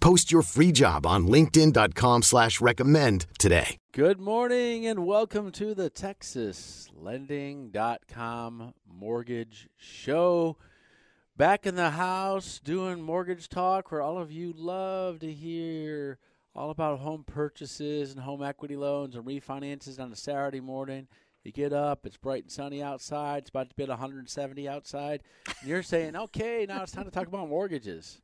Post your free job on linkedin.com slash recommend today. Good morning and welcome to the Texas Lending.com Mortgage Show. Back in the house doing mortgage talk where all of you love to hear all about home purchases and home equity loans and refinances on a Saturday morning. You get up, it's bright and sunny outside, it's about to be 170 outside, and you're saying, okay, now it's time to talk about mortgages.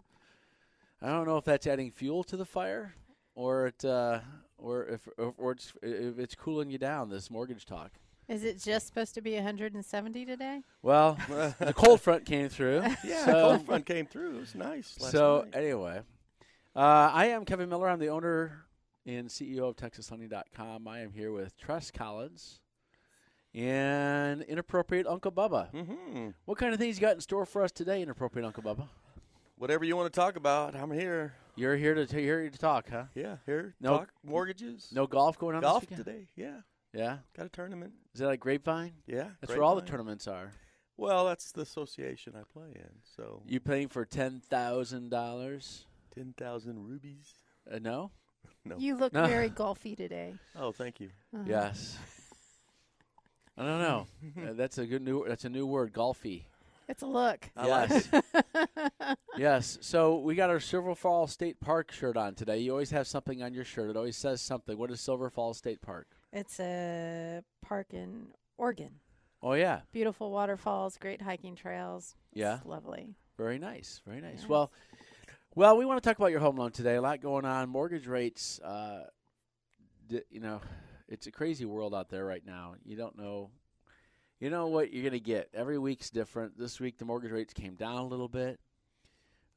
I don't know if that's adding fuel to the fire or it, uh, or if or, or it's if it's cooling you down. This mortgage talk. Is it just supposed to be 170 today? Well, the cold front came through. Yeah, so, cold front came through. It was nice. Last so night. anyway, uh, I am Kevin Miller. I'm the owner and CEO of TexasLending.com. I am here with Tress Collins and Inappropriate Uncle Bubba. Mhm. What kind of things you got in store for us today, Inappropriate Uncle Bubba? Whatever you want to talk about, I'm here. You're here to t- here to talk, huh? Yeah, here. No- talk mortgages. No golf going on golf this today. Yeah, Yeah, got a tournament. is that like Grapevine? Yeah, That's where all the tournaments are. Well, that's the association I play in. So You playing for ten thousand dollars? ten thousand rubies. Uh, no. No. You look No. very golfy today. oh, thank you. Uh-huh. Yes. I don't know. Uh, that's a good new. That's a new word, golfy. It's a look. I like yes. yes. So we got our Silver Falls State Park shirt on today. You always have something on your shirt. It always says something. What is Silver Falls State Park? It's a park in Oregon. Oh yeah. Beautiful waterfalls, great hiking trails. It's Yeah. lovely. Very nice. Very nice. Yes. Well, well, we want to talk about your home loan today. A lot going on. Mortgage rates. Uh, d- you know, it's a crazy world out there right now. You don't know. You know what you're going to get. Every week's different. This week the mortgage rates came down a little bit.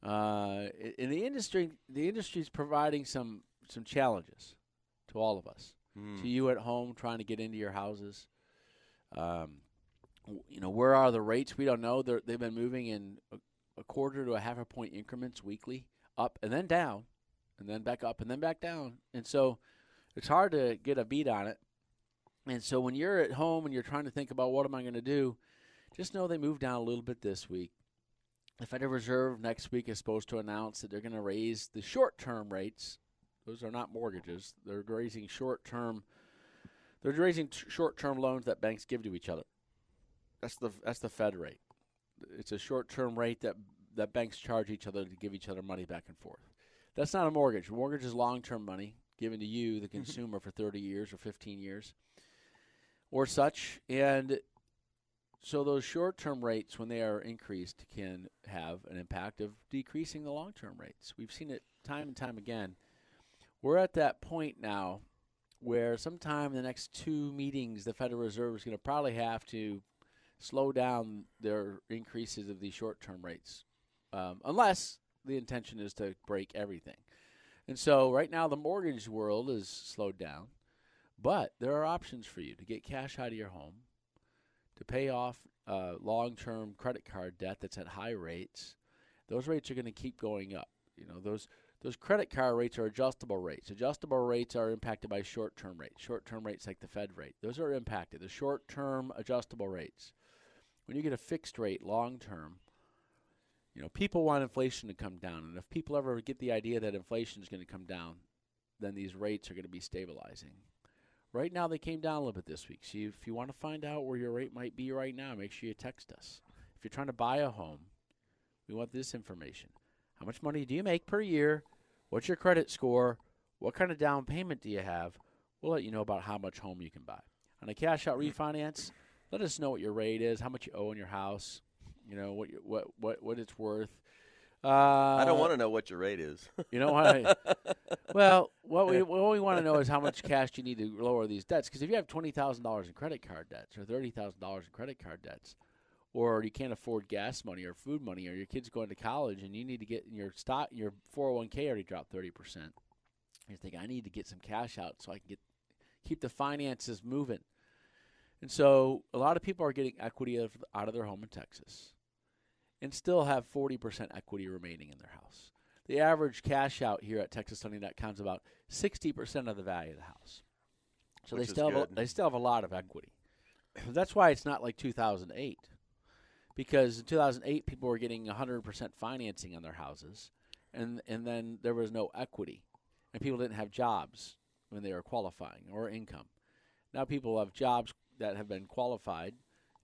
Uh, in the industry, the industry's providing some some challenges to all of us. Mm. To you at home trying to get into your houses. Um, you know, where are the rates? We don't know. They're, they've been moving in a, a quarter to a half a point increments weekly, up and then down, and then back up and then back down. And so it's hard to get a beat on it. And so when you're at home and you're trying to think about what am I going to do, just know they moved down a little bit this week. The Federal Reserve next week is supposed to announce that they're going to raise the short-term rates. Those are not mortgages. They're raising short-term. They're raising t- short-term loans that banks give to each other. That's the that's the Fed rate. It's a short-term rate that that banks charge each other to give each other money back and forth. That's not a mortgage. A mortgage is long-term money given to you, the mm-hmm. consumer, for 30 years or 15 years, or such. And so those short-term rates, when they are increased, can have an impact of decreasing the long-term rates. We've seen it time and time again. We're at that point now where sometime in the next two meetings, the Federal Reserve is going to probably have to slow down their increases of these short-term rates, um, unless the intention is to break everything. And so, right now, the mortgage world is slowed down, but there are options for you to get cash out of your home, to pay off uh, long-term credit card debt that's at high rates. Those rates are going to keep going up. You know those those credit card rates are adjustable rates. Adjustable rates are impacted by short-term rates. Short-term rates like the Fed rate, those are impacted. The short-term adjustable rates. When you get a fixed rate long-term, you know people want inflation to come down, and if people ever get the idea that inflation is going to come down, then these rates are going to be stabilizing. Right now, they came down a little bit this week. So if you want to find out where your rate might be right now, make sure you text us. If you're trying to buy a home, we want this information. How much money do you make per year? What's your credit score? What kind of down payment do you have? we'll let you know about how much home you can buy. On a cash out refinance, let us know what your rate is, how much you owe on your house, you know what what what what it's worth. Uh, I don't want to know what your rate is. You know what? well, what we what we want to know is how much cash you need to lower these debts. Because if you have twenty thousand dollars in credit card debts or thirty thousand dollars in credit card debts, or you can't afford gas money or food money, or your kid's going to college and you need to get your stock, your four hundred one k already dropped thirty percent. You think I need to get some cash out so I can get keep the finances moving. And so a lot of people are getting equity out of, out of their home in Texas and still have 40% equity remaining in their house. The average cash out here at TexasSunny.com is about 60% of the value of the house. So Which they still have a, they still have a lot of equity. That's why it's not like 2008. Because in 2008 people were getting 100% financing on their houses and and then there was no equity and people didn't have jobs when they were qualifying or income. Now people have jobs that have been qualified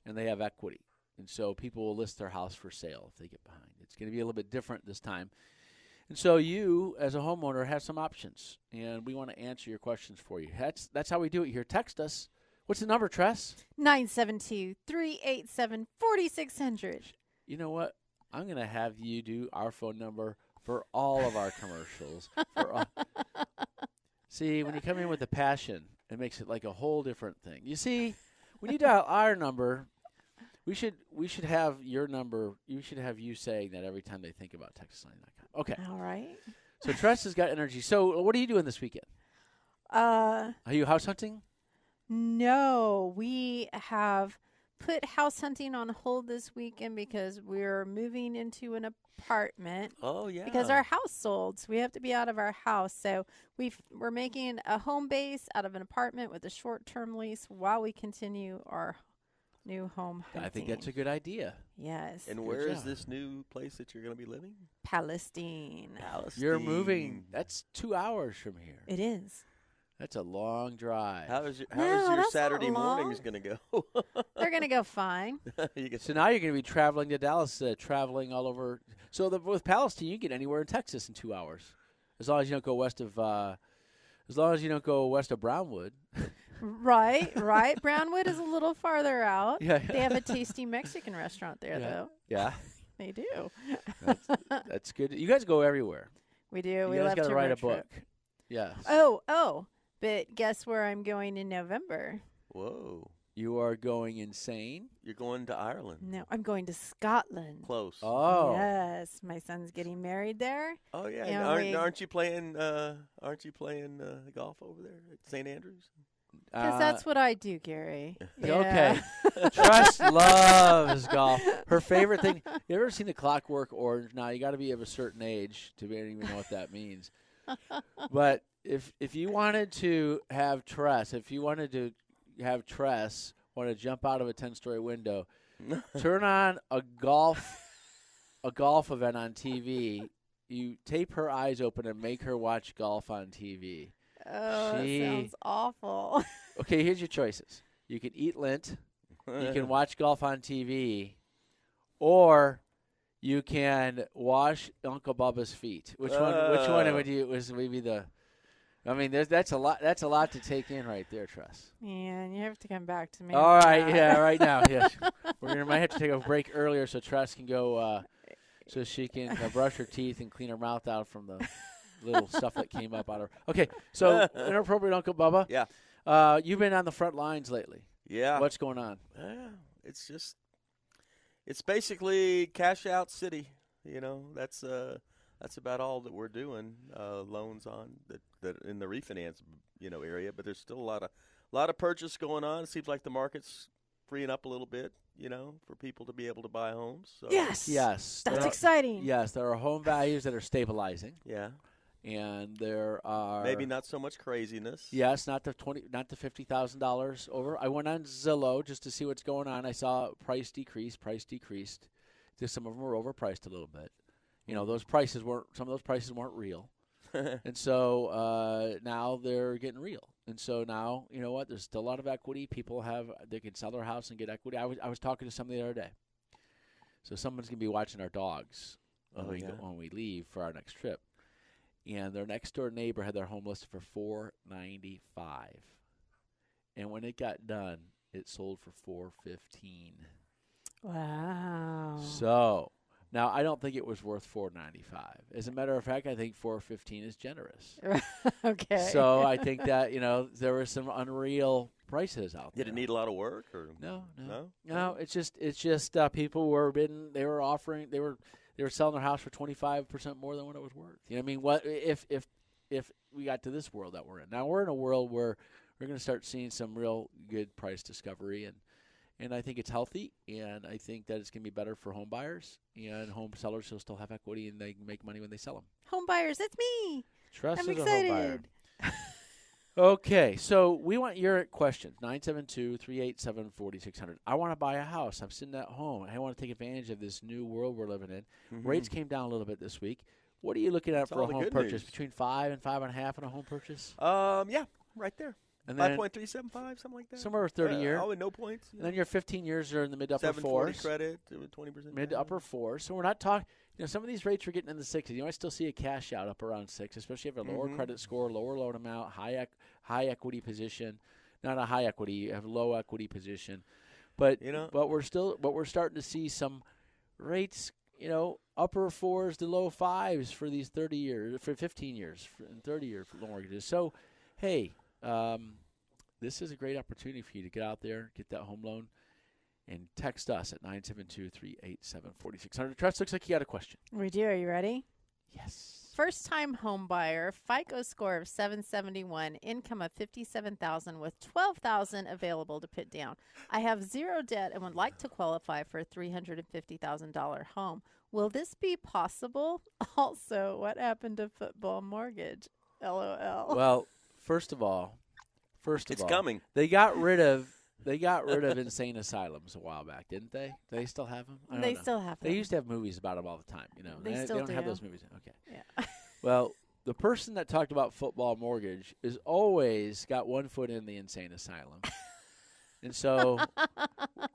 and they have equity. And so people will list their house for sale if they get behind. It's going to be a little bit different this time. And so you, as a homeowner, have some options, and we want to answer your questions for you. That's that's how we do it here. Text us. What's the number, Tress? 972 387 4600. You know what? I'm going to have you do our phone number for all of our commercials. for all- see, when you come in with a passion, it makes it like a whole different thing. You see, when you dial our number, we should we should have your number. You should have you saying that every time they think about TexasLending.com. Okay. All right. So Tress has got energy. So what are you doing this weekend? Uh, Are you house hunting? no, we have put house hunting on hold this weekend because we're moving into an apartment. Oh yeah. because our house sold, so we have to be out of our house. So we've we're making a home base out of an apartment with a short term lease while we continue our new home hunting. I think that's a good idea. yes. and Good where is job. this new place that you're going to be living? Palestine. Palestine. You're moving. That's two hours from here. It is. That's a long drive. How is your, how No, is your Saturday mornings going to go? They're gonna go fine. you So now you're going to be traveling to Dallas, uh, traveling all over. So the, with Palestine, you get anywhere in Texas in two hours, as long as you don't go west of. Uh, as long as you don't go west of Brownwood. Right, right. Brownwood is a little farther out. Yeah. They have a tasty Mexican restaurant there, Yeah. though. Yeah, They do. that's, that's good. You guys go everywhere. We do. You we guys love got to to write a road trip. book. Yes. Oh, oh. But guess where I'm going in November? Whoa. You are going insane. You're going to Ireland. No, I'm going to Scotland. Close. Oh. Yes, my son's getting married there. Oh yeah. Yeah, aren't, we- aren't you playing? Uh, aren't you playing uh, golf over there at St Andrews? Because Uh, that's what I do, Gary. Okay. Yeah. Tress loves golf. Her favorite thing. You ever seen the Clockwork Orange? Now you got to be of a certain age to be, even know what that means. But if if you wanted to have Tress, if you wanted to have Tress want to jump out of a ten story window, turn on a golf a golf event on TV. You tape her eyes open and make her watch golf on TV. Oh, She- that sounds awful. Okay, here's your choices. You can eat lint. you can watch golf on TV, or you can wash Uncle Bubba's feet. Which one? Which one Uh. would you? Was maybe the? I mean, there's, that's a lot. That's a lot to take in right there, Tress. Man, you have to come back to me. All right, that. yeah, right now, yes. We're gonna might have to take a break earlier so Tress can go, uh, so she can uh, brush her teeth and clean her mouth out from the little stuff that came up out of her. Okay, so inappropriate Uncle Bubba. Yeah. Uh, you've been on the front lines lately. Yeah. What's going on? Yeah, it's just it's basically cash out city. You know, that's uh that's about all that we're doing. Uh, loans on that that in the refinance you know area, but there's still a lot of a lot of purchase going on. It seems like the market's freeing up a little bit. You know, for people to be able to buy homes. So, Yes. Yes, That's are- exciting. Yes, there are home values that are stabilizing, Yeah. And there are Maybe not so much craziness. Yes, not the twenty, not the fifty thousand dollars over. I went on Zillow just to see what's going on. I saw price decrease, price decreased. Just some of them were overpriced a little bit. You know, those prices weren't. Some of those prices weren't real, and so uh, now they're getting real. And so now, you know what? There's still a lot of equity. People have they can sell their house and get equity. I was I was talking to somebody the other day. So someone's gonna be watching our dogs when Oh, we go, when we leave for our next trip. And their next door neighbor had their home listed for four ninety five, and when it got done, it sold for four fifteen. Wow. So now I don't think it was worth four ninety five. As a matter of fact, I think four fifteen is generous. okay. So I think that you know there were some unreal prices out there. Did it need a lot of work or No, no, No? no. It's just it's just uh, people were bidding. They were offering. They were they were selling their house for twenty five percent more than what it was worth. You know what I mean? What if if if we got to this world that we're in now? We're in a world where we're going to start seeing some real good price discovery and. And I think it's healthy, and I think that it's going to be better for home buyers and home sellers who'll still have equity and they can make money when they sell them. Home buyers, that's me. Tress I'm as a home buyer. excited. Okay, so we want your questions 972 387 4600. I want to buy a house. I'm sitting at home. I want to take advantage of this new world we're living in. Rates came down a little bit this week. What are you looking at That's for a home purchase? news. Between five and five and a half on a home purchase? Um, yeah, right there. And Five then point three seven five, something like that. somewhere 30 Uh, year. Oh, and no points. And then your 15 years are in the mid to upper fours. credit, twenty percent. Mid to upper fours. So we're not talking. You know, some of these rates are getting in the sixes. You might still see a cash out up around six, especially if you have a lower Mhm. credit score, lower loan amount, high ec- high equity position. Not a high equity, you have low equity position. But You know- but we're still but we're starting to see some rates, you know, upper fours to low fives for these 30 years, for 15 years, for, and 30 year mortgages. So, hey, um, this is a great opportunity for you to get out there, get that home loan, and text us at 972 387 4600. Tress looks like you got a question. We do. Are you ready? Yes. First time home buyer, FICO score of 771, income of 57,000 with 12,000 available to put down. I have zero debt and would like to qualify for a $350,000 home. Will this be possible? Also, what happened to football mortgage? LOL. Well, first of all, first of It's all, coming. They got rid of they got rid of insane asylums a while back, didn't they? Do they still have them? I don't they know. still have them. They used to have movies about them all the time. You know, They they, still don't have those movies. Okay. yeah. Well, the person that talked about football mortgage is always got one foot in the insane asylum. and so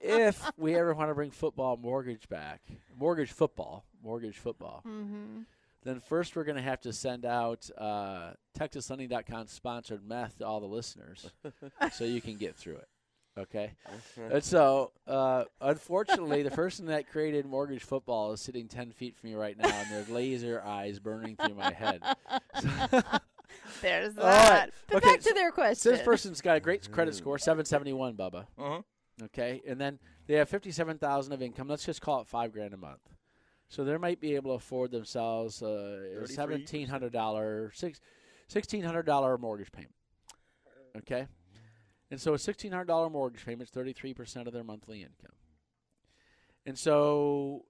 if we ever want to bring football mortgage back, mortgage football, mortgage football, mm-hmm. then first we're going to have to send out uh, TexasLending.com sponsored meth to all the listeners so you can get through it. Okay? And so, uh, unfortunately, the person that created mortgage football is sitting 10 feet from me right now, and their laser eyes burning through my head. There's All right. that. But Okay, back to so- their So question. this person's got a great credit score, 771, Bubba. Uh-huh. Okay, and then they have fifty-seven thousand of income. Let's just call it five grand a month. So they might be able to afford themselves uh, a seventeen hundred dollar, six, sixteen hundred dollar mortgage payment. Okay, and so a sixteen hundred dollar mortgage payment is thirty-three percent of their monthly income. And so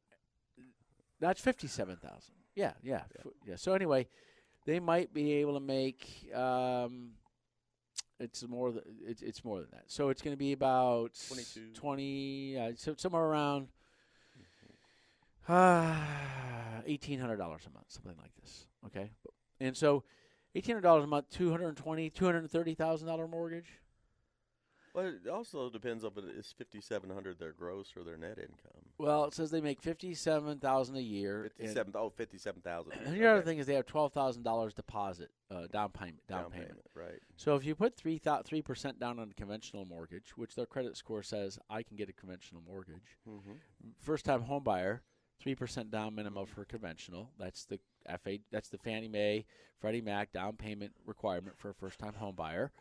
that's fifty-seven thousand. Yeah, yeah, f- yeah. So anyway, they might be able to make. Um, it's more. Th- it's it's more than that. So it's going to be about 22. twenty. Uh, so somewhere around uh, eighteen hundred dollars a month, something like this. Okay, and so eighteen hundred dollars a month, two hundred twenty, two hundred thirty thousand dollar mortgage. Well, it also depends on is fifty seven hundred their gross or their net income. Well, it says they make fifty-seven thousand a year. Fifty seven. Oh, fifty seven thousand. And the other thing is they have twelve thousand dollars deposit, uh, down payment, down, payment. Right. So if you put three three percent down on a conventional mortgage, which their credit score says I can get a conventional mortgage, Mm-hmm. first time home buyer, three percent down minimum for conventional. That's the FA. That's the Fannie Mae, Freddie Mac down payment requirement for a first time home buyer,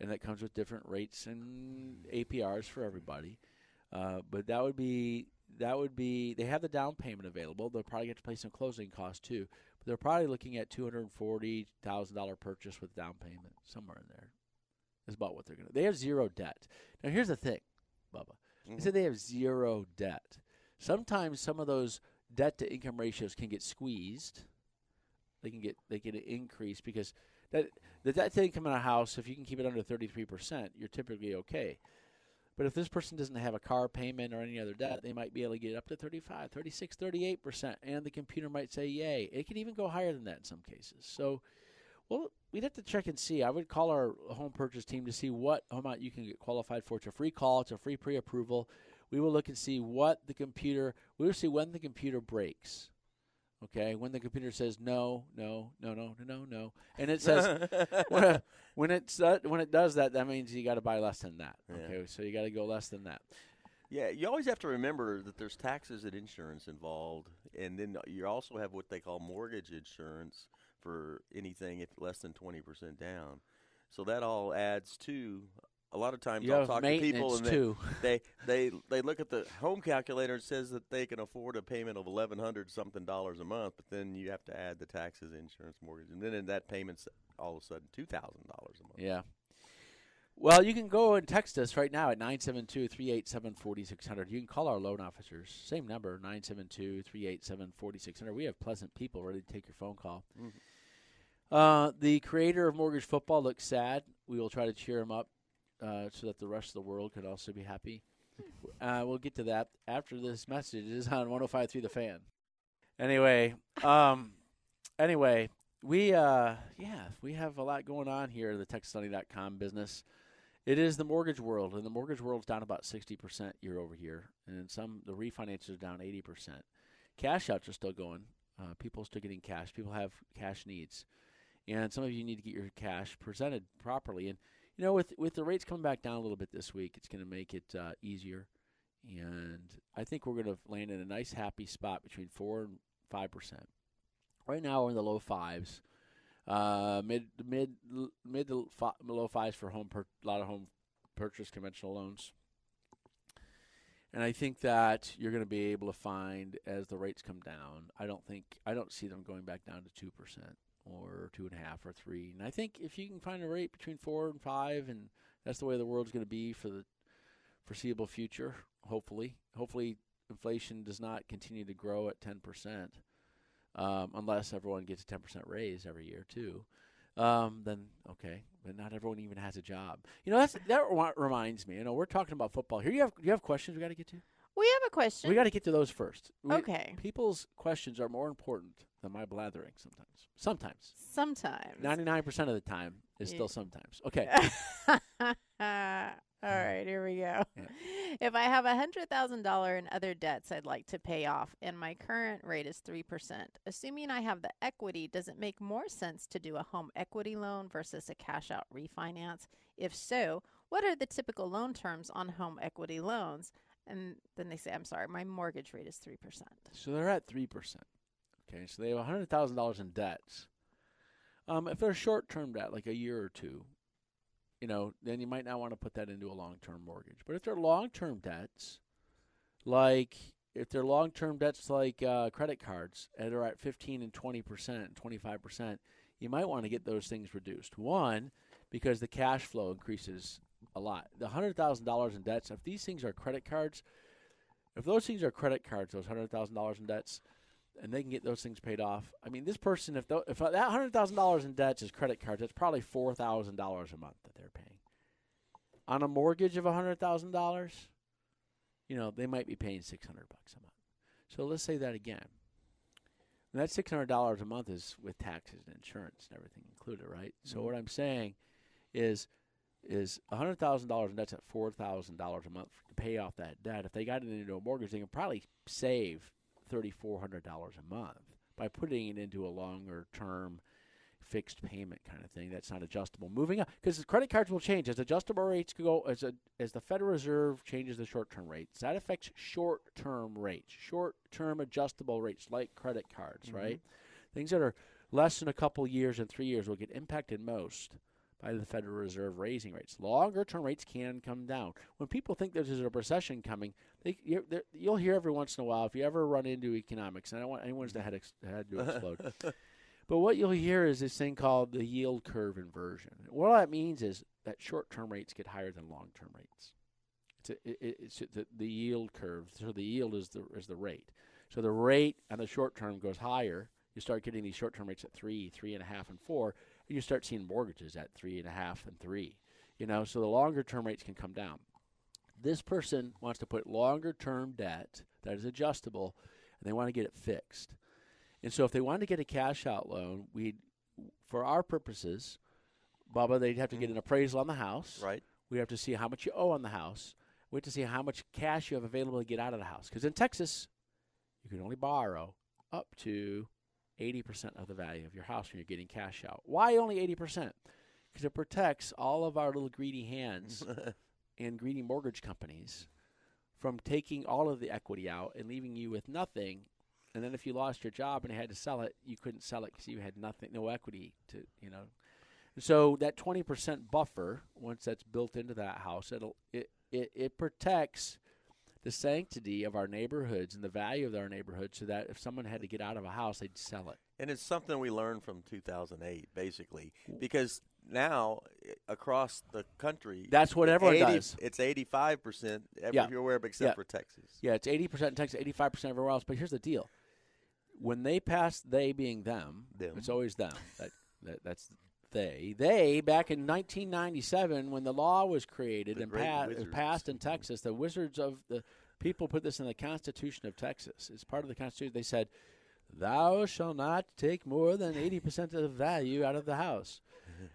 and that comes with different rates and APRs for everybody. Uh, but that would be that would be they have the down payment available. They'll probably get to pay some closing costs too. But they're probably looking at two hundred forty thousand dollar purchase with down payment somewhere in there. Is about what they're gonna. They have zero debt. Now here's the thing, Bubba. They said they have zero debt. Sometimes some of those debt to income ratios can get squeezed. They can get they get an increase because that the debt to income in a house, if you can keep it under thirty three percent, you're typically okay. But if this person doesn't have a car payment or any other debt, they might be able to get up to 35, 36, 38%, and the computer might say yay. It can even go higher than that in some cases. So, well, we'd have to check and see. I would call our home purchase team to see what amount you can get qualified for. It's a free call, it's a free pre approval. We will look and see what the computer, we will see when the computer breaks. Okay, when the computer says no, no, no, no, no, no, no, and it says when, when it's uh, when it does that, that means you got to buy less than that. Yeah. Okay, so you got to go less than that. Yeah, you always have to remember that there's taxes and insurance involved, and then you also have what they call mortgage insurance for anything if less than twenty percent down. So that all adds to. A lot of times You I'll talk to people and they, they they they look at the home calculator and says that they can afford a payment of eleven hundred something dollars a month, but then you have to add the taxes, insurance, mortgage, and then in that payment's all of a sudden two thousand dollars a month. Yeah. Well, you can go and text us right now at 972-387-4600. You can call our loan officers. Same number, 972-387-4600. We have pleasant people ready to take your phone call. Uh, the creator of Mortgage Football looks sad. We will try to cheer him up uh, so that the rest of the world could also be happy. Uh, we'll get to that after this message is on one hundred five 105.3 The Fan. Anyway, um, anyway, we uh, yeah, we have a lot going on here in the TexasSunny.com business. It is the mortgage world, and the mortgage world's down about 60% year over year, and some the refinances are down 80%. Cash outs are still going. Uh, people are still getting cash. People have cash needs, and some of you need to get your cash presented properly. And you know, with with the rates coming back down a little bit this week, it's going to make it uh, easier. And I think we're going to land in a nice, happy spot between four and five percent. Right now, we're in the low fives, uh, mid mid mid to fi- low fives for home per, a lot of home purchase conventional loans. And I think that you're going to be able to find as the rates come down. I don't think I don't see them going back down to two percent or two and a half or three. And I think if you can find a rate between four and five, and that's the way the world's going to be for the foreseeable future. Hopefully, hopefully inflation does not continue to grow at ten percent, um, unless everyone gets a ten percent raise every year too. Um, then okay, but not everyone even has a job. You know that's that reminds me. You know we're talking about football here. You have you have questions we got to get to. A question. We got to get to those first. We- Okay. People's questions are more important than my blathering sometimes. Sometimes. Sometimes. 99% of the time is Yeah. still sometimes. Okay. All right, here we go. Yeah. If I have a hundred thousand dollar in other debts I'd like to pay off, and my current rate is three percent, assuming I have the equity, does it make more sense to do a home equity loan versus a cash out refinance? If so, what are the typical loan terms on home equity loans? And then they say, I'm sorry, my mortgage rate is three percent. So they're at 3%. Okay. So they have $100,000 in debts. Um, if they're short term debt, like a year or two, you know, then you might not want to put that into a long term mortgage. But if they're long term debts, like if they're long term debts like uh, credit cards and are at 15 and 20% and 25%, you might want to get those things reduced. One, because the cash flow increases a lot. The $100,000 in debts, if these things are credit cards, if those things are credit cards, those hundred thousand dollars in debts, and they can get those things paid off. I mean, this person, if tho- if that hundred thousand dollars in debts is credit cards, that's probably four thousand dollars a month that they're paying. On a mortgage of hundred thousand dollars, you know, they might be paying six hundred bucks a month. So let's say that again. And that six hundred dollars a month is with taxes and insurance and everything included, right? So mm-hmm. what I'm saying is is hundred thousand dollars in debts at four thousand dollars a month to pay off that debt. If they got it into a mortgage, they can probably save thirty four hundred dollars a month by putting it into a longer term fixed payment kind of thing that's not adjustable. Moving up because credit cards will change as adjustable rates go as a, as the Federal Reserve changes the short term rates. That affects short term rates, short term adjustable rates like credit cards, mm-hmm. right? Things that are less than a couple years and three years will get impacted most by the Federal Reserve raising rates. Longer term rates can come down. When people think there's a recession coming, they, you're, you'll hear every once in a while if you ever run into economics. And I don't want anyone's head, ex- head to explode. but what you'll hear is this thing called the yield curve inversion. What that means is that short term rates get higher than long term rates. It's, a, it- it's the, the yield curve. So the yield is the is the rate. So the rate on the short term goes higher. You start getting these short term rates at three, three and a half, and four. You start seeing mortgages at three and a half and three. You know, so the longer term rates can come down. This person wants to put longer term debt that is adjustable, and they want to get it fixed. And so if they wanted to get a cash out loan, we, for our purposes, Bubba, they'd have to get mm. an appraisal on the house. Right. We have to see how much you owe on the house. We have to see how much cash you have available to get out of the house. Because in Texas, you can only borrow up to 80% of the value of your house when you're getting cash out. Why only 80%? Because it protects all of our little greedy hands and greedy mortgage companies from taking all of the equity out and leaving you with nothing. And then if you lost your job and had to sell it, you couldn't sell it because you had nothing, no equity to, you know. So that 20% buffer, once that's built into that house, it'll it, it, it protects the sanctity of our neighborhoods and the value of our neighborhoods so that if someone had to get out of a house, they'd sell it. And it's something we learned from 2008, basically, because now eh, across the country, That's what everyone 80 does. It's 85 percent Yeah. everywhere except Yeah. for Texas. Yeah, it's 80% in Texas, 85% everywhere else. But here's the deal. When they pass, they being them, Them. it's always them. That, that That's they. They, back in 1997, when the law was created The and pa- passed in Texas, the wizards of the people put this in the Constitution of Texas. It's part of the Constitution. They said, Thou shalt not take more than 80% of the value out of the house.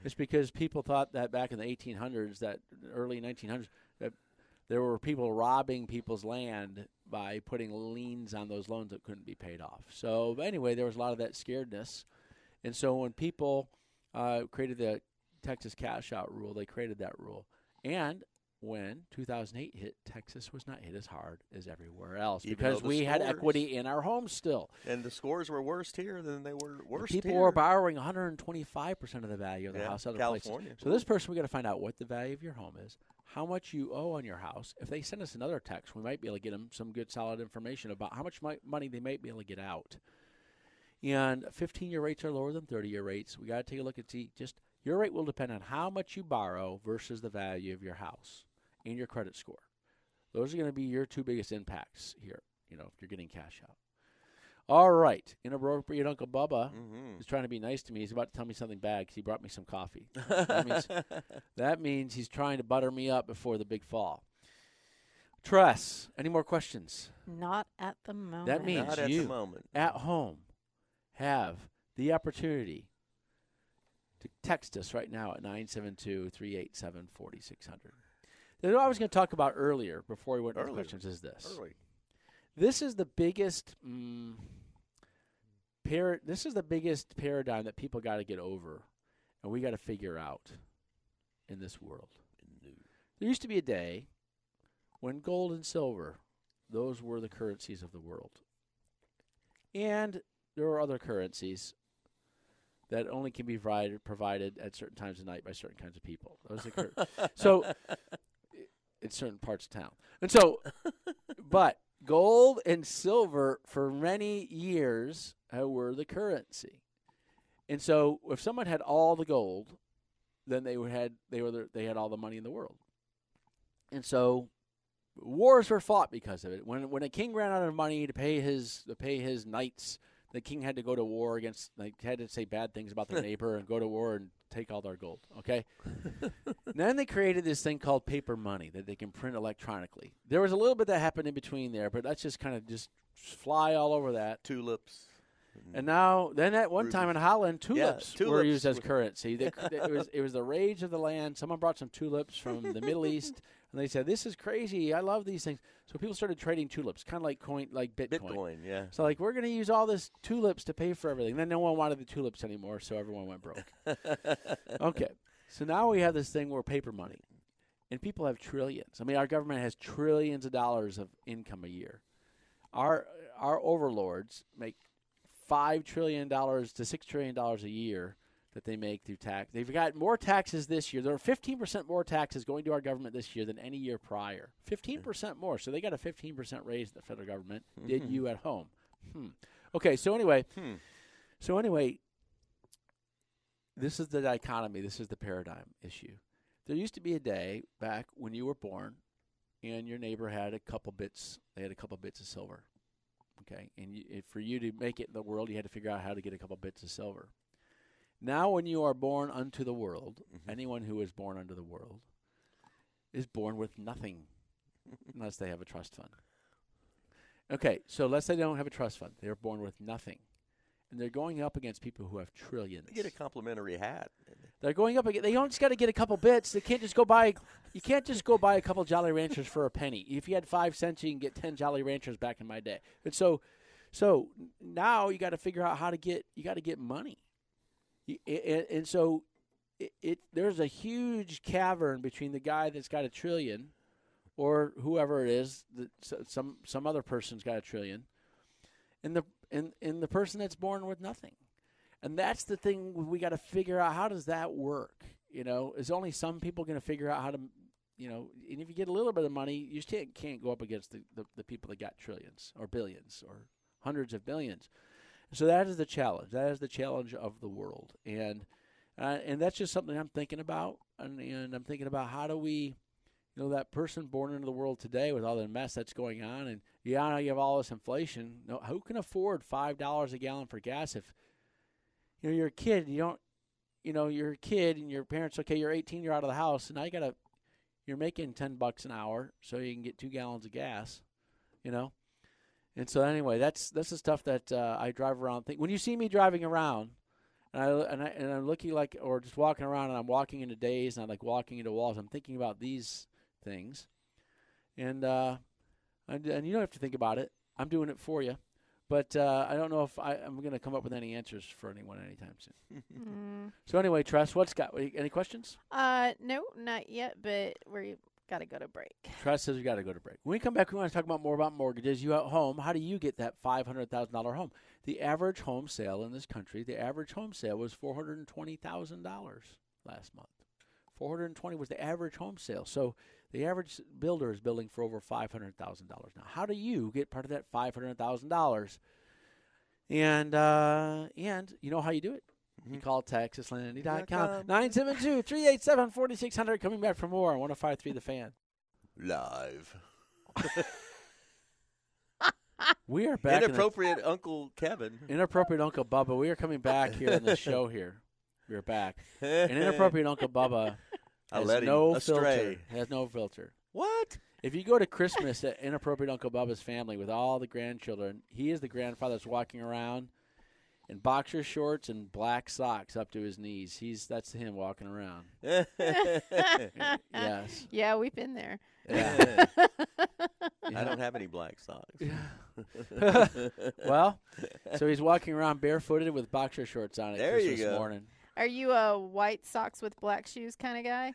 It's because people thought that back in the 1800s, that early 1900s, that there were people robbing people's land by putting liens on those loans that couldn't be paid off. So anyway, there was a lot of that scaredness, and so when people uh, created the Texas cash out rule, they created that rule, and when 2008 hit, Texas was not hit as hard as everywhere else Even because the we had equity in our homes still. And the scores were worse here than they were worse. People here. were borrowing 125 percent of the value of the Yeah, house other California. places. So this person, we got to find out what the value of your home is, how much you owe on your house. If they send us another text, we might be able to get them some good, solid information about how much money they might be able to get out. And 15-year rates are lower than 30-year rates. We got to take a look and see. Just your rate will depend on how much you borrow versus the value of your house and your credit score. Those are going to be your two biggest impacts here. You know, if you're getting cash out. All right, inappropriate Uncle Bubba Mhm. is trying to be nice to me. He's about to tell me something bad because he brought me some coffee. that, means, that means he's trying to butter me up before the big fall. Tress, any more questions? Not at the moment. That means Not at you the moment. at home have the opportunity to text us right now at 972 387 4600. What I was going to talk about earlier before we went to questions is this. Early. This is the biggest mm, par- This is the biggest paradigm that people got to get over, and we got to figure out in this world. There used to be a day when gold and silver, those were the currencies of the world, and there are other currencies that only can be provided provided at certain times of night by certain kinds of people. Those are cur- so in certain parts of town, and so, but gold and silver for many years were the currency. And so, if someone had all the gold, then they would had they were the, they had all the money in the world. And so, wars were fought because of it. When when a king ran out of money to pay his to pay his knights, the king had to go to war against like had to say bad things about their neighbor and go to war and take all their gold. Okay. then they created this thing called paper money that they can print electronically. There was a little bit that happened in between there, but let's just kind of just fly all over that. Tulips. And now, then at one time in Holland, tulips, were tulips used as currency. They, it was it was the rage of the land. Someone brought some tulips from the Middle East, and they said, "This is crazy. I love these things." So people started trading tulips, kind of like coin, like Bitcoin. Bitcoin, yeah. So like we're going to use all this tulips to pay for everything. Then no one wanted the tulips anymore, so everyone went broke. okay, so now we have this thing where paper money, and people have trillions. I mean, our government has trillions of dollars of income a year. Our our overlords make five trillion dollars to six trillion dollars a year that they make through tax. They've got more taxes this year. There are fifteen percent more taxes going to our government this year than any year prior. Fifteen percent more. So they got a fifteen percent raise. The federal government did you at home. Hmm. Okay. So anyway, Hmm. so anyway, this is the dichotomy. This is the paradigm issue. There used to be a day back when you were born, and your neighbor had a couple bits. They had a couple bits of silver. Okay, and you, for you to make it in the world, you had to figure out how to get a couple bits of silver. Now, when you are born unto the world, mm-hmm. anyone who is born unto the world is born with nothing, unless they have a trust fund. Okay, so let's say they don't have a trust fund; they are born with nothing, and they're going up against people who have trillions. Get a complimentary hat. They're going up again. They don't just got to get a couple bits. They can't just go buy. You can't just go buy a couple Jolly Ranchers for a penny. If you had five cents, you can get ten Jolly Ranchers back in my day. And so, So now you got to figure out how to get you got to get money, You- a- a- and so it, it there's a huge cavern between the guy that's got a trillion, or whoever it is that some some other person's got a trillion, and the and, and the person that's born with nothing, and that's the thing we got to figure out how does that work. You know, is only some people going to figure out how to you know, and if you get a little bit of money, you still can't go up against the, the, the people that got trillions or billions or hundreds of billions. So that is the challenge. That is the challenge of the world, and uh, and that's just something I'm thinking about, and, and I'm thinking about how do we, you know, that person born into the world today with all the mess that's going on, and yeah, you have all this inflation. Who can afford five dollars a gallon for gas if you know you're a kid? You don't, you know, you're a kid, and your parents okay, you're 18, you're out of the house, and now you got to you're making 10 bucks an hour so you can get two gallons of gas you know and so anyway that's that's the stuff that uh, i drive around think when you see me driving around and I, and I and i'm looking like or just walking around and i'm walking into days and i'm like walking into walls i'm thinking about these things and uh and, and you don't have to think about it i'm doing it for you but uh, I don't know if I, I'm going to come up with any answers for anyone anytime soon. Mm. So anyway, Tress, what's got any questions? Uh, no, not yet, but we got to go to break. Tress says we got to go to break. When we come back, we want to talk about more about mortgages. You at home, how do you get that five hundred thousand dollar home? The average home sale in this country, the average home sale was four hundred and twenty thousand dollars last month. Four hundred and twenty was the average home sale. So the average builder is building for over five hundred thousand dollars now. How do you get part of that five hundred thousand dollars? And uh, and you know how you do it. Mm-hmm. You call TexasLending.com. 972-387-4600. Coming back for more on 105.3 The Fan. Live. We are back. in the- Inappropriate Uncle Kevin. Inappropriate Uncle Bubba. We are coming back here in the show here. We're back. And Inappropriate Uncle Bubba I has let no astray. filter. Has no filter. What? If you go to Christmas at Inappropriate Uncle Bubba's family with all the grandchildren, he is the grandfather that's walking around in boxer shorts and black socks up to his knees. He's that's him walking around. Yes. Yeah, we've been there. Yeah. I don't have any black socks. well, so he's walking around barefooted with boxer shorts on at There you go. morning. Are you a white socks with black shoes kind of guy?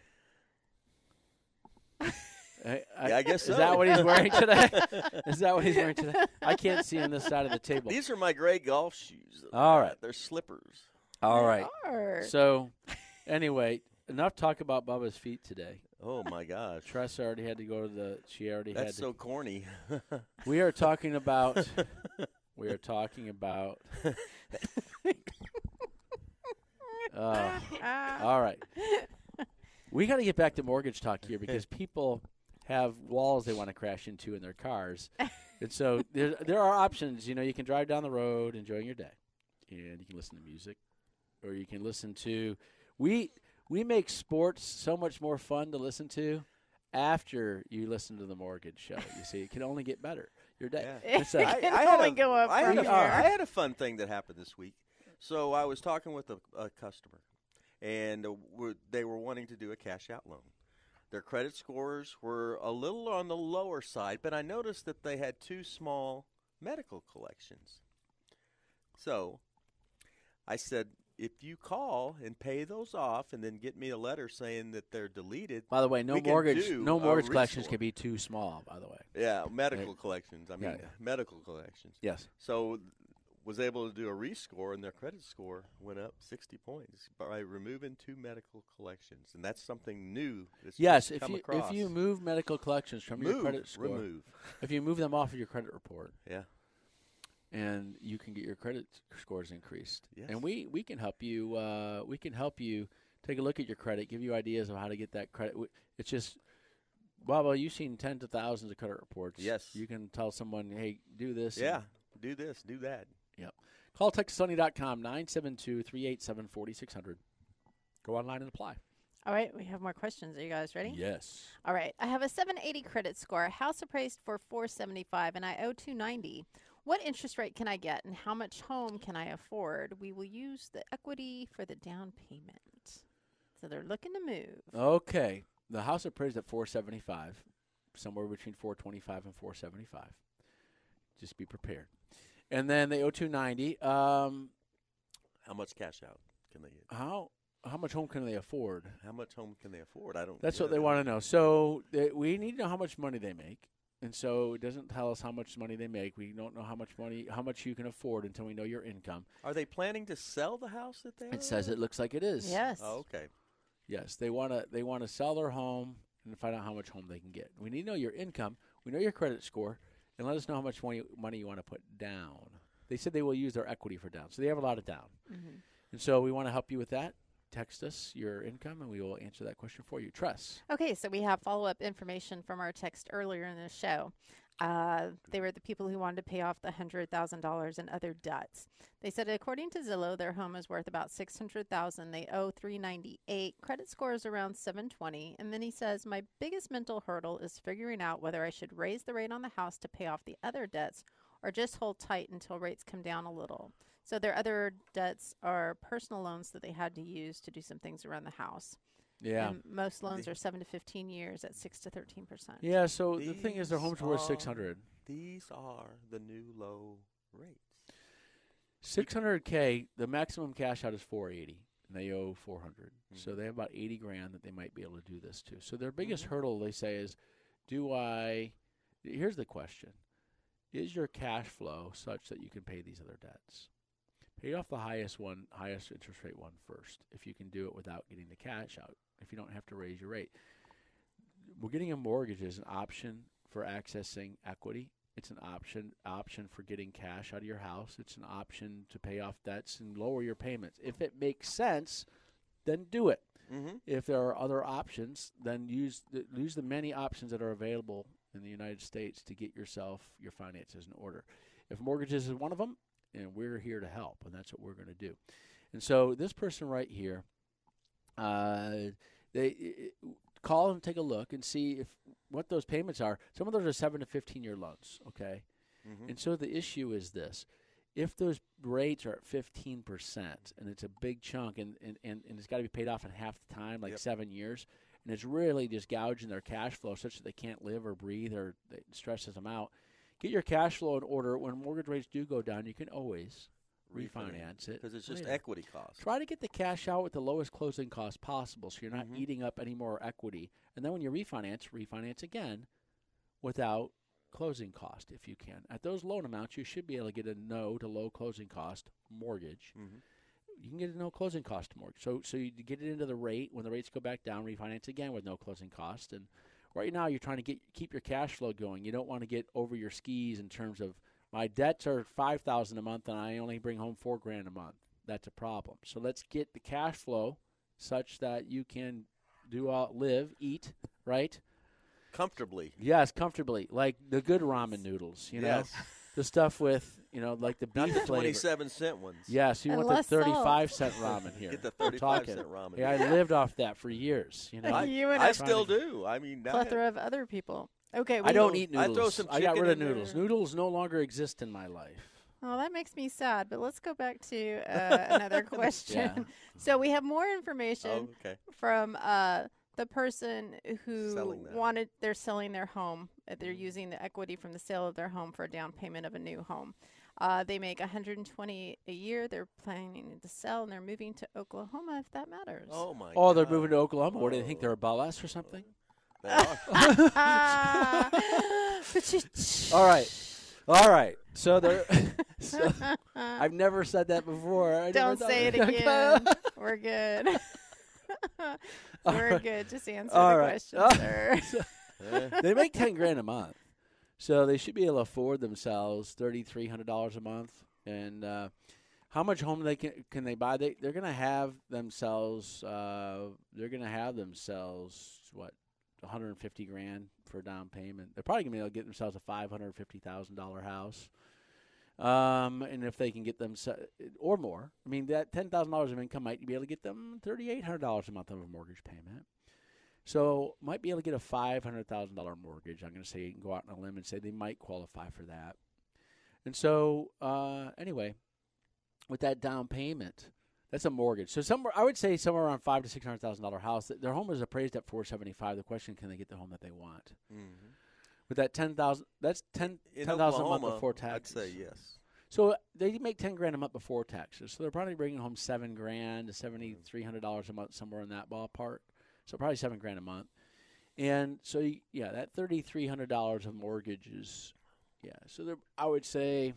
I, Yeah, I guess Is that what he's wearing today? is that what he's wearing today? I can't see on this side of the table. These are my gray golf shoes. All right. They're slippers. All right. Or- So, anyway, enough talk about Bubba's feet today. Oh my gosh. Tressa already had to go to the. She already had That's so corny. we are talking about. we are talking about. Uh, all right. We got to get back to mortgage talk here because people have walls they want to crash into in their cars, and so there there are options. You know, you can drive down the road enjoying your day, and you can listen to music, or you can listen to. We we make sports so much more fun to listen to after you listen to the mortgage show. You see, it can only get better. Your day. Yeah. It's, uh, It can had only a- go up I had, from a, here. I had a fun thing that happened this week. So I was talking with a, a customer, and uh, we're, they were wanting to do a cash out loan. Their credit scores were a little on the lower side, but I noticed that they had two small medical collections. So I said, if you call and pay those off, and then get me a letter saying that they're deleted. by the way, no mortgage no mortgage collections can be too small. By the way. Yeah, medical collections. I mean, Yeah, yeah. medical collections. Yes. So was able to do a rescore, and their credit score went up 60 points by removing two medical collections, and that's something new. That's Yes, if you across. if you move medical collections from your credit score, remove, if you move them off of your credit report, yeah, and you can get your credit scores increased. Yes. And we we can help you. Uh, we can help you take a look at your credit, give you ideas of how to get that credit. It's just. Well, well, you've seen tens of thousands of credit reports. Yes. You can tell someone, hey, do this. yeah, do this, do that. Yep. Call TexasSunny.com, 972-387-4600. Go online and apply. All right, we have more questions. Are you guys ready? Yes. All right. I have a 780 credit score, a house appraised for 475 and I owe 290. What interest rate can I get and how much home can I afford? We will use the equity for the down payment. So they're looking to move. Okay. The house appraised at 475, somewhere between 425 and 475. Just be prepared. And then they owe two ninety. Um, How much cash out can they get? how how much home can they afford? How much home can they afford? I don't. That's yeah, what they want to know. So they, we need to know how much money they make, and so it doesn't tell us how much money they make. We don't know how much money, how much you can afford until we know your income. Are they planning to sell the house that they? It says it looks like it is. Yes. Oh, okay. Yes, they want to they want to sell their home and find out how much home they can get. We need to know your income. We know your credit score, and let us know how much money money you want to put down. They said they will use their equity for down, so they have a lot of down, mm-hmm. and so we want to help you with that. Text us your income, and we will answer that question for you. Trust. Okay, so we have follow up information from our text earlier in the show. Uh, they were the people who wanted to pay off the hundred thousand dollars in other debts. They said, according to Zillow, their home is worth about six hundred thousand. They owe three ninety eight. Credit score is around seven twenty. And then he says, my biggest mental hurdle is figuring out whether I should raise the rate on the house to pay off the other debts, or just hold tight until rates come down a little. So their other debts are personal loans that they had to use to do some things around the house. Yeah. And most loans are seven to fifteen years at six to thirteen percent. Yeah. So the thing is, their home's worth These six. These are the new low rates. Six hundred k. The maximum cash out is four eighty, and they owe four hmm. So they have about eighty grand that they might be able to do this to. So their biggest mm-hmm. hurdle, they say, is, do I? Here's the question: Is your cash flow such that you can pay these other debts? Pay off the highest one, highest interest rate one first. If you can do it without getting the cash out, if you don't have to raise your rate, we're getting a mortgage is an option for accessing equity. It's an option option for getting cash out of your house. It's an option to pay off debts and lower your payments. If it makes sense, then do it. Mm-hmm. If there are other options, then use the, use the many options that are available in the United States to get yourself your finances in order. If mortgages is one of them, and we're here to help, and that's what we're going to do. And so this person right here, uh, they call and take a look and see if what those payments are. Some of those are seven to fifteen year loans. Okay, Mm-hmm. and so the issue is this: if those rates are at fifteen percent, and it's a big chunk, and and, and, and it's got to be paid off in half the time, like Yep. seven years, and it's really just gouging their cash flow such that they can't live or breathe, or it stresses them out. Get your cash flow in order. When mortgage rates do go down, you can always refinance it because it's just later. equity cost. Try to get the cash out with the lowest closing cost possible so you're not Mhm. eating up any more equity. And then when you refinance, refinance again without closing cost if you can. At those loan amounts, you should be able to get a no to low closing cost mortgage. Mhm. You can get a no closing cost mortgage. So so you get it into the rate when the rates go back down, refinance again with no closing cost. And right now you're trying to get keep your cash flow going. You don't want to get over your skis in terms of my debts are five thousand a month and I only bring home four grand a month. That's a problem. So let's get the cash flow such that you can do all live, eat, right? Comfortably. Yes, comfortably, like the good ramen noodles. You know, Yes. the stuff with you know like the beef Not the flavor. twenty-seven cent ones. Yes, you And want the less salt. thirty-five cent ramen here. Get the 35 talking. cent ramen. Yeah, I lived off that for years. You know, I, You and I a still Trying do. I mean, I- plethora of other people. Okay, I don't will- eat I noodles. throw some I got rid of in there. noodles. Noodles no longer exist in my life. Oh, that makes me sad. But let's go back to uh, another question. Yeah. So we have more information Oh, okay. from uh, the person who wanted. They're selling their home. Uh, They're using the equity from the sale of their home for a down payment of a new home. Uh, they make 120 a year. They're planning to sell, and they're moving to Oklahoma. If that matters. Oh my. Oh, they're moving to Oklahoma. What do they think? They're above us or something? They are. All right. All right. So they're. so, I've never said that before. I Don't say it again. We're good. We're right. good. Just answer All the right. question, Oh. sir. Eh, they make ten grand a month, so they should be able to afford themselves thirty three hundred dollars a month. And uh, how much home they can can they buy? They they're gonna have themselves. Uh, they're gonna have themselves what one hundred and fifty grand for a down payment. They're probably gonna be able to get themselves a five hundred fifty thousand dollar house. Um, and if they can get them or more, I mean that ten thousand dollars of income might be able to get them thirty eight hundred dollars a month of a mortgage payment. So might be able to get a five hundred thousand dollar mortgage. I'm going to say you can go out on a limb and say they might qualify for that. And so uh, anyway, with that down payment, that's a mortgage. So somewhere I would say somewhere around five to six hundred thousand dollar house. Their home is appraised at four seventy five. The question: Can they get the home that they want? mhm. With that ten thousand, that's ten In ten thousand a month before taxes. I'd say yes. So they make ten grand a month before taxes. So they're probably bringing home seven grand to seventy three hundred dollars a month, somewhere in that ballpark. So probably seven grand a month. And so you, yeah, that thirty three hundred dollars of mortgages. Yeah. So they're, I would say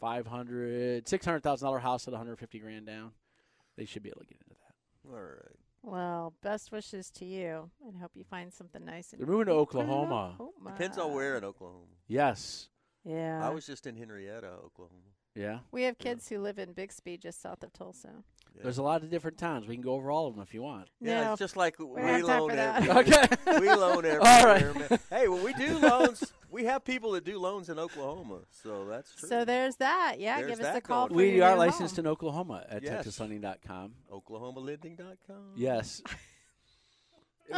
five hundred, six hundred thousand dollar house at one hundred fifty grand down. They should be able to get into that. All right. Well, best wishes to you, and hope you find something nice. in They're moving to Oklahoma. Depends on where in Oklahoma. Yes. Yeah. I was just in Henryetta, Oklahoma. Yeah. we have kids who live in Bixby, just south of Tulsa. Yeah. There's a lot of different towns. We can go over all of them if you want. Yeah, No, it's just like we don't have time loan for everywhere. Okay. we loan everywhere. All right. Hey, well, we do loans. We have people that do loans in Oklahoma, so that's true. So there's that. Yeah, There's give us a call. For. We your are new licensed home. in Oklahoma at Yes. TexasLending.com. OklahomaLending.com. Yes.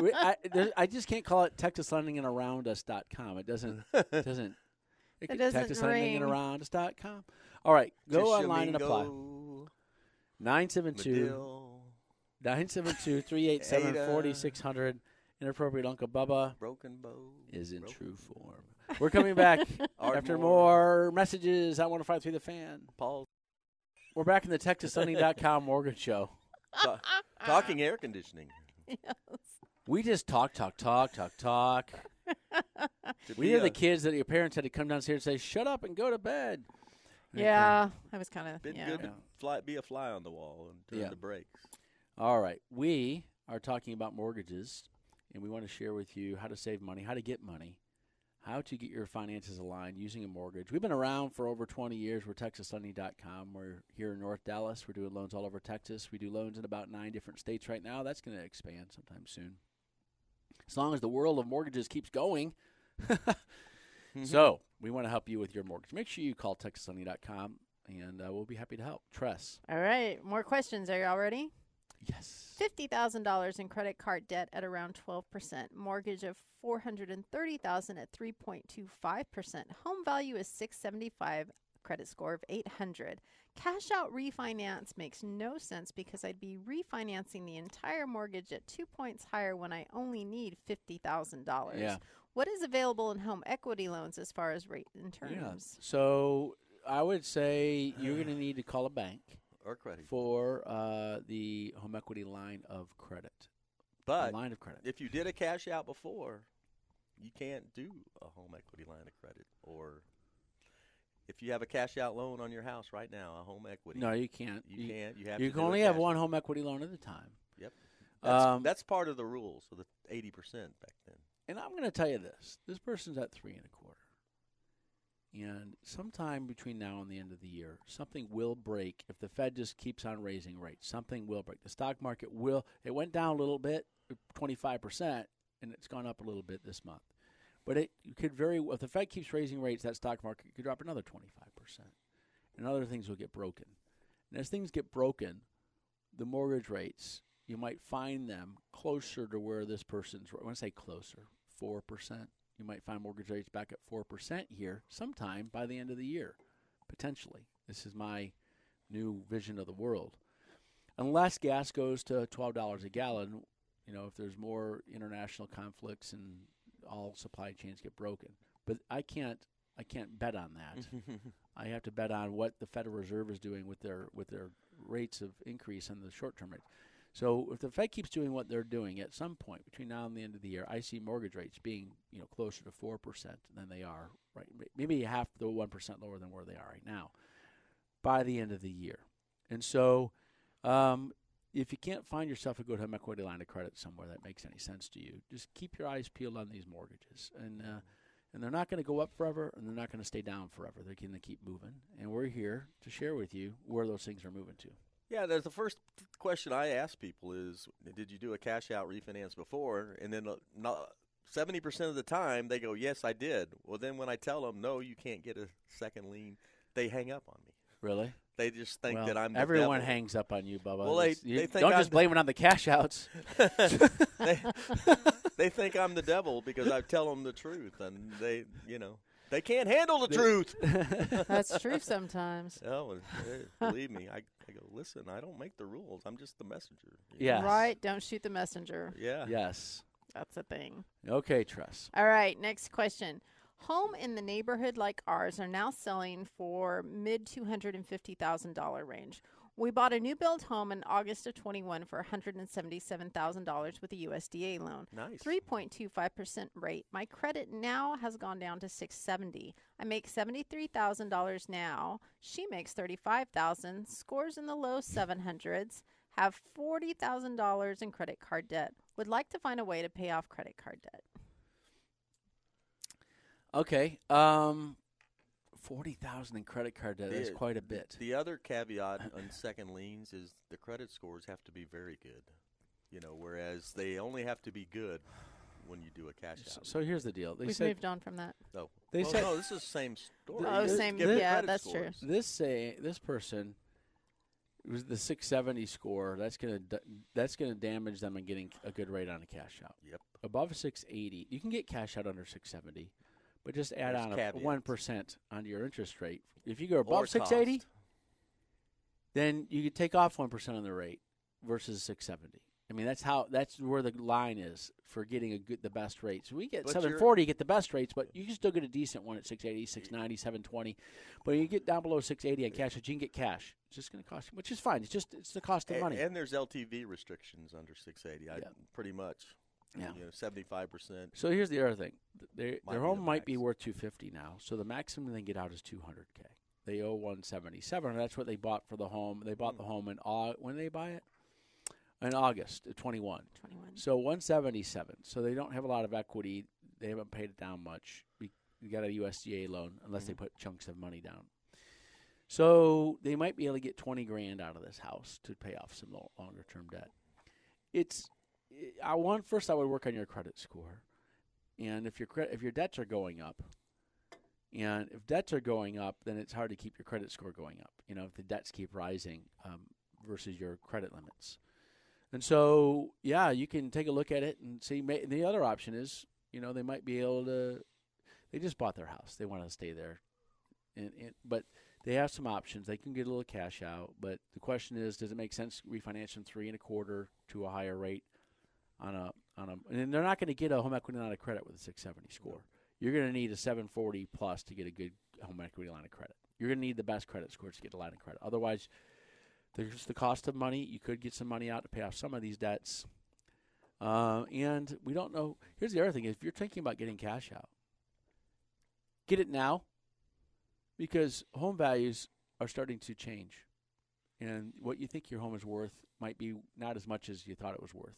We- I, I just can't call it Texas Lending and Around Us.com. It doesn't doesn't it, could- doesn't Texas Lending and ring. Around Us.com. All right, go online and apply. Tishomingo, 972 Madill, 972 387 Ada. 4600. Inappropriate Uncle Bubba Broken Bow is in Broken true form. We're coming back after more messages. I want to fight through the fan. Paul We're back in the TexasLending.com mortgage show. ta- talking air conditioning. We just talk, talk, talk, talk, talk. we are the kids that your parents had to come downstairs and say, "Shut up and go to bed." And they Yeah, I was kind of. Been Yeah. good to fly, be a fly on the wall and turn Yeah. the brakes. All right, we are talking about mortgages, and we want to share with you how to save money, how to get money, how to get your finances aligned using a mortgage. We've been around for over 20 years. We're TexasLending.com. We're here in North Dallas. We're doing loans all over Texas. We do loans in about nine different states right now. That's going to expand sometime soon. As long as the world of mortgages keeps going. So we want to help you with your mortgage. Make sure you call TexasLending.com, and uh, we'll be happy to help. Tress. All right, more questions. Are you all ready? Yes. Fifty thousand dollars in credit card debt at around twelve percent. Mortgage of four hundred and thirty thousand at three point two five percent. Home value is six seventy five. Credit score of eight hundred. Cash out refinance makes no sense because I'd be refinancing the entire mortgage at two points higher when I only need fifty thousand dollars. Yeah. What is available in home equity loans as far as rate and terms? Yeah. So I would say you're going to need to call a bank or credit. for uh, the home equity line of credit. But line of credit. if you did a cash out before, you can't do a home equity line of credit. Or if you have a cash out loan on your house right now, a home equity. no, you can't. you, can't. You have. You to can only have one out. home equity loan at a time. Yep. That's, Um, that's part of the rules. So the eighty percent back then. And I'm going to tell you this: this person's at three and a quarter, and sometime between now and the end of the year, something will break. If the Fed just keeps on raising rates, something will break. The stock market will. It went down a little bit, 25 percent, and it's gone up a little bit this month. But it could very if the Fed keeps raising rates, that stock market could drop another 25 percent, and other things will get broken. And as things get broken, the mortgage rates you might find them closer to where this person's. I say closer, four percent. You might find mortgage rates back at four percent here sometime by the end of the year, potentially. This is my new vision of the world. Unless gas goes to twelve dollars a gallon, you know, if there's more international conflicts and all supply chains get broken. But I can't. I can't bet on that. I have to bet on what the Federal Reserve is doing with their with their rates of increase on the short term rates. So if the Fed keeps doing what they're doing, at some point between now and the end of the year, I see mortgage rates being you know closer to four percent than they are right, maybe half the one percent lower than where they are right now by the end of the year. And so, um, if you can't find yourself a good home equity line of credit somewhere that makes any sense to you, just keep your eyes peeled on these mortgages and. Uh, and they're not going to go up forever, and they're not going to stay down forever. They're going to keep moving, and we're here to share with you where those things are moving to. Yeah, there's the first question I ask people is, did you do a cash out refinance before? And then uh, seventy percent of the time they go, yes, I did. Well, then when I tell them, no, you can't get a second lien, they hang up on me. Really? They just think well, that I'm the everyone devil. hangs up on you, Bubba. Well, they- you- they think don't I'm just blame it on the cash outs. they, they think I'm the devil because I tell them the truth, and they, you know, they can't handle the truth. That's true sometimes. Oh, believe me, I, I go. Listen, I don't make the rules. I'm just the messenger. you Yes. Right? Don't shoot the messenger. Yeah. yes. That's a thing. Okay, Tress. All right, next question. Home in the neighborhood like ours are now selling for mid $250,000 range. We bought a new build home in August of 21 for $177,000 with a USDA loan. Nice. 3.25% rate. My credit now has gone down to 670. I make $73,000 now. She makes 35,000. Scores in the low 700s. Have $40,000 in credit card debt. Would like to find a way to pay off credit card debt. Okay. Um, forty thousand in credit card debt. That's The- quite a bit. The other caveat on second liens is the credit scores have to be very good. You know, whereas they only have to be good when you do a cash out. so here's the deal. They We've said moved on from that. no, they well, said- no. This is the same story. Oh, You same- give yeah, credit that's true. this say this person it was the 670 score. That's gonna that's gonna damage them in getting a good rate on a cash out. Yep. Above 680, you can get cash out under 670, but just add There's on a one percent onto your interest rate. If you go above 680, then you could take off one percent on the rate versus 670. I mean, that's how that's where the line is for getting a good the best rates. We get 740, you get the best rates, but you can still get a decent one at 680, 690, 720. But you get down below 680 on cash, you can get cash. It's just going to cost you, which is fine. It's just it's the cost of A- money. And there's LTV restrictions under 680. I, Yeah. Pretty much. Yeah. You know, 75%. so here's the other thing: their their home the might be worth 250 now, so the maximum they can get out is 200k. They owe 177. and That's what they bought for the home. They bought the Hmm. home in Au- when did they buy it in August of 21. 21. So 177. So they don't have a lot of equity. They haven't paid it down much. We, we got a USDA loan unless they put chunks of money down. So they might be able to get 20 grand out of this house to pay off some longer term debt. It's I want first I would work on your credit score. And if your cre- if your debts are going up, and if debts are going up, then it's hard to keep your credit score going up. You know, if the debts keep rising um, versus your credit limits. And so, yeah, you can take a look at it and see. May, the other option is, you know, they might be able to. They just bought their house. They want to stay there, and, and but they have some options. They can get a little cash out, but the question is, does it make sense from three and a quarter to a higher rate on a on a? And they're not going to get a home equity line of credit with a 670 score. You're going to need a 740 plus to get a good home equity line of credit. You're going to need the best credit scores to get a line of credit. Otherwise, there's the cost of money. You could get some money out to pay off some of these debts. Uh, and we don't know. Here's the other thing: if you're thinking about getting cash out, get it now, because home values are starting to change, and what you think your home is worth might be not as much as you thought it was worth.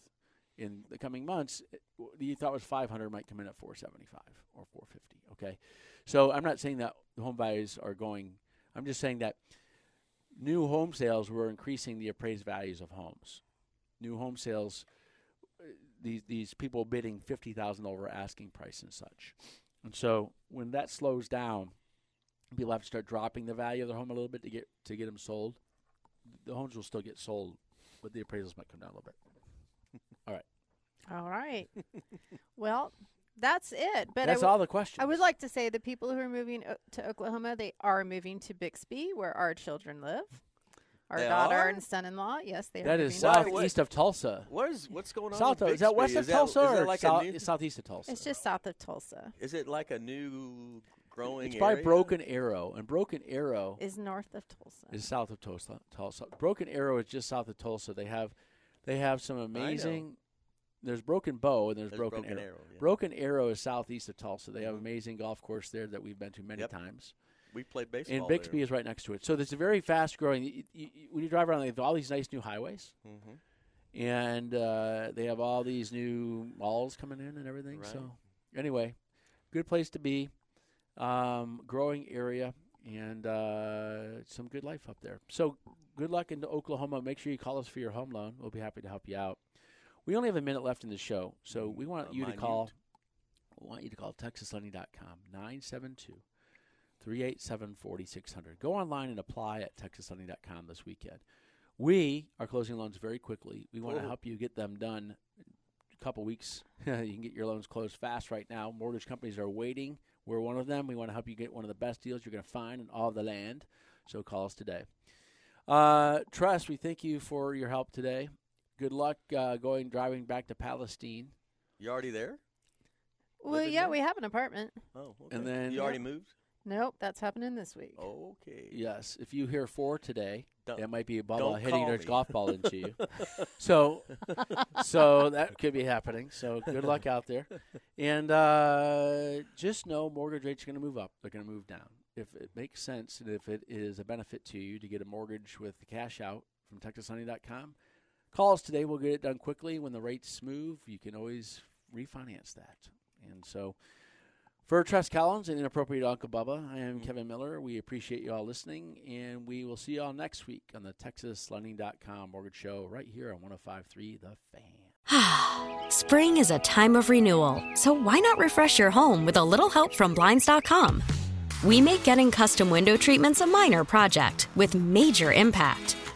In the coming months, what you thought was 500 might come in at 475 or 450. Okay, so I'm not saying that home values are going. I'm just saying that new home sales were increasing the appraised values of homes. New home sales, uh, these these people bidding fifty thousand over asking price and such, and so when that slows down, people have to start dropping the value of their home a little bit to get to get them sold. The homes will still get sold, but the appraisals might come down a little bit. All right. well, that's it. But I That's w- all the questions. I would like to say the people who are moving o- to Oklahoma, they are moving to Bixby, where our children live. Our They daughter are? and son-in-law. Yes, they are. That is moving Why- to- southeast of Tulsa. What is what's going on? South with is that west of Is that- Tulsa is that or like south, a new, it's southeast of Tulsa? It's just south of Tulsa. Is it like a new growing? It's by area? Broken Arrow, and Broken Arrow Is north of Tulsa. is south of Tulsa. Tulsa. Broken Arrow is just south of Tulsa. They have they have some amazing. There's Broken Bow and there's, There's Broken, Broken Arrow. Arrow, yeah. Broken Arrow is southeast of Tulsa. They have Mhm. amazing golf course there that we've been to many Yep. times. We played baseball. And Bixby is right next to it. So there's a very fast growing. You, you, when you drive around, they have all these nice new highways, hmm and uh, they have all these new malls coming in and everything. Right. So anyway, good place to be. Um, growing area and uh, some good life up there. So good luck into Oklahoma. Make sure you call us for your home loan. We'll be happy to help you out. We only have a minute left in the show, so we want Uh, you to call. We want you to call TexasLending.com 972 387 4600. Go online and apply at TexasLending.com this weekend. We are closing loans very quickly. We want to help you get them done a couple weeks. you can get your loans closed fast right now. Mortgage companies are waiting. We're one of them. We want to help you get one of the best deals you're going to find in all of the land. So call us today. Uh, Tress, we thank you for your help today. Good luck uh, going driving back to Palestine. You already there? Well, living yeah, there? we have an apartment. Oh, okay. And then- you already moved. Nope, that's happening this week. Okay. Yes, if you hear four today, Don't- that might be a Bubba don't hitting call their golf ball into you. so, so that could be happening. So good luck out there, and uh, just know mortgage rates are going to move up. They're going to move down. If it makes sense and if it is a benefit to you to get a mortgage with the cash out from TexasHoney.com, call us today. We'll get it done quickly. When the rates move, you can always refinance that. And so. For Tress Collins and Inappropriate Uncle Bubba, I am mm-hmm. Kevin Miller. We appreciate you all listening, and we will see you all next week on the TexasLending.com Mortgage Show right here on 105.3 The Fan. Spring is a time of renewal, so why not refresh your home with a little help from Blinds.com? We make getting custom window treatments a minor project with major impact.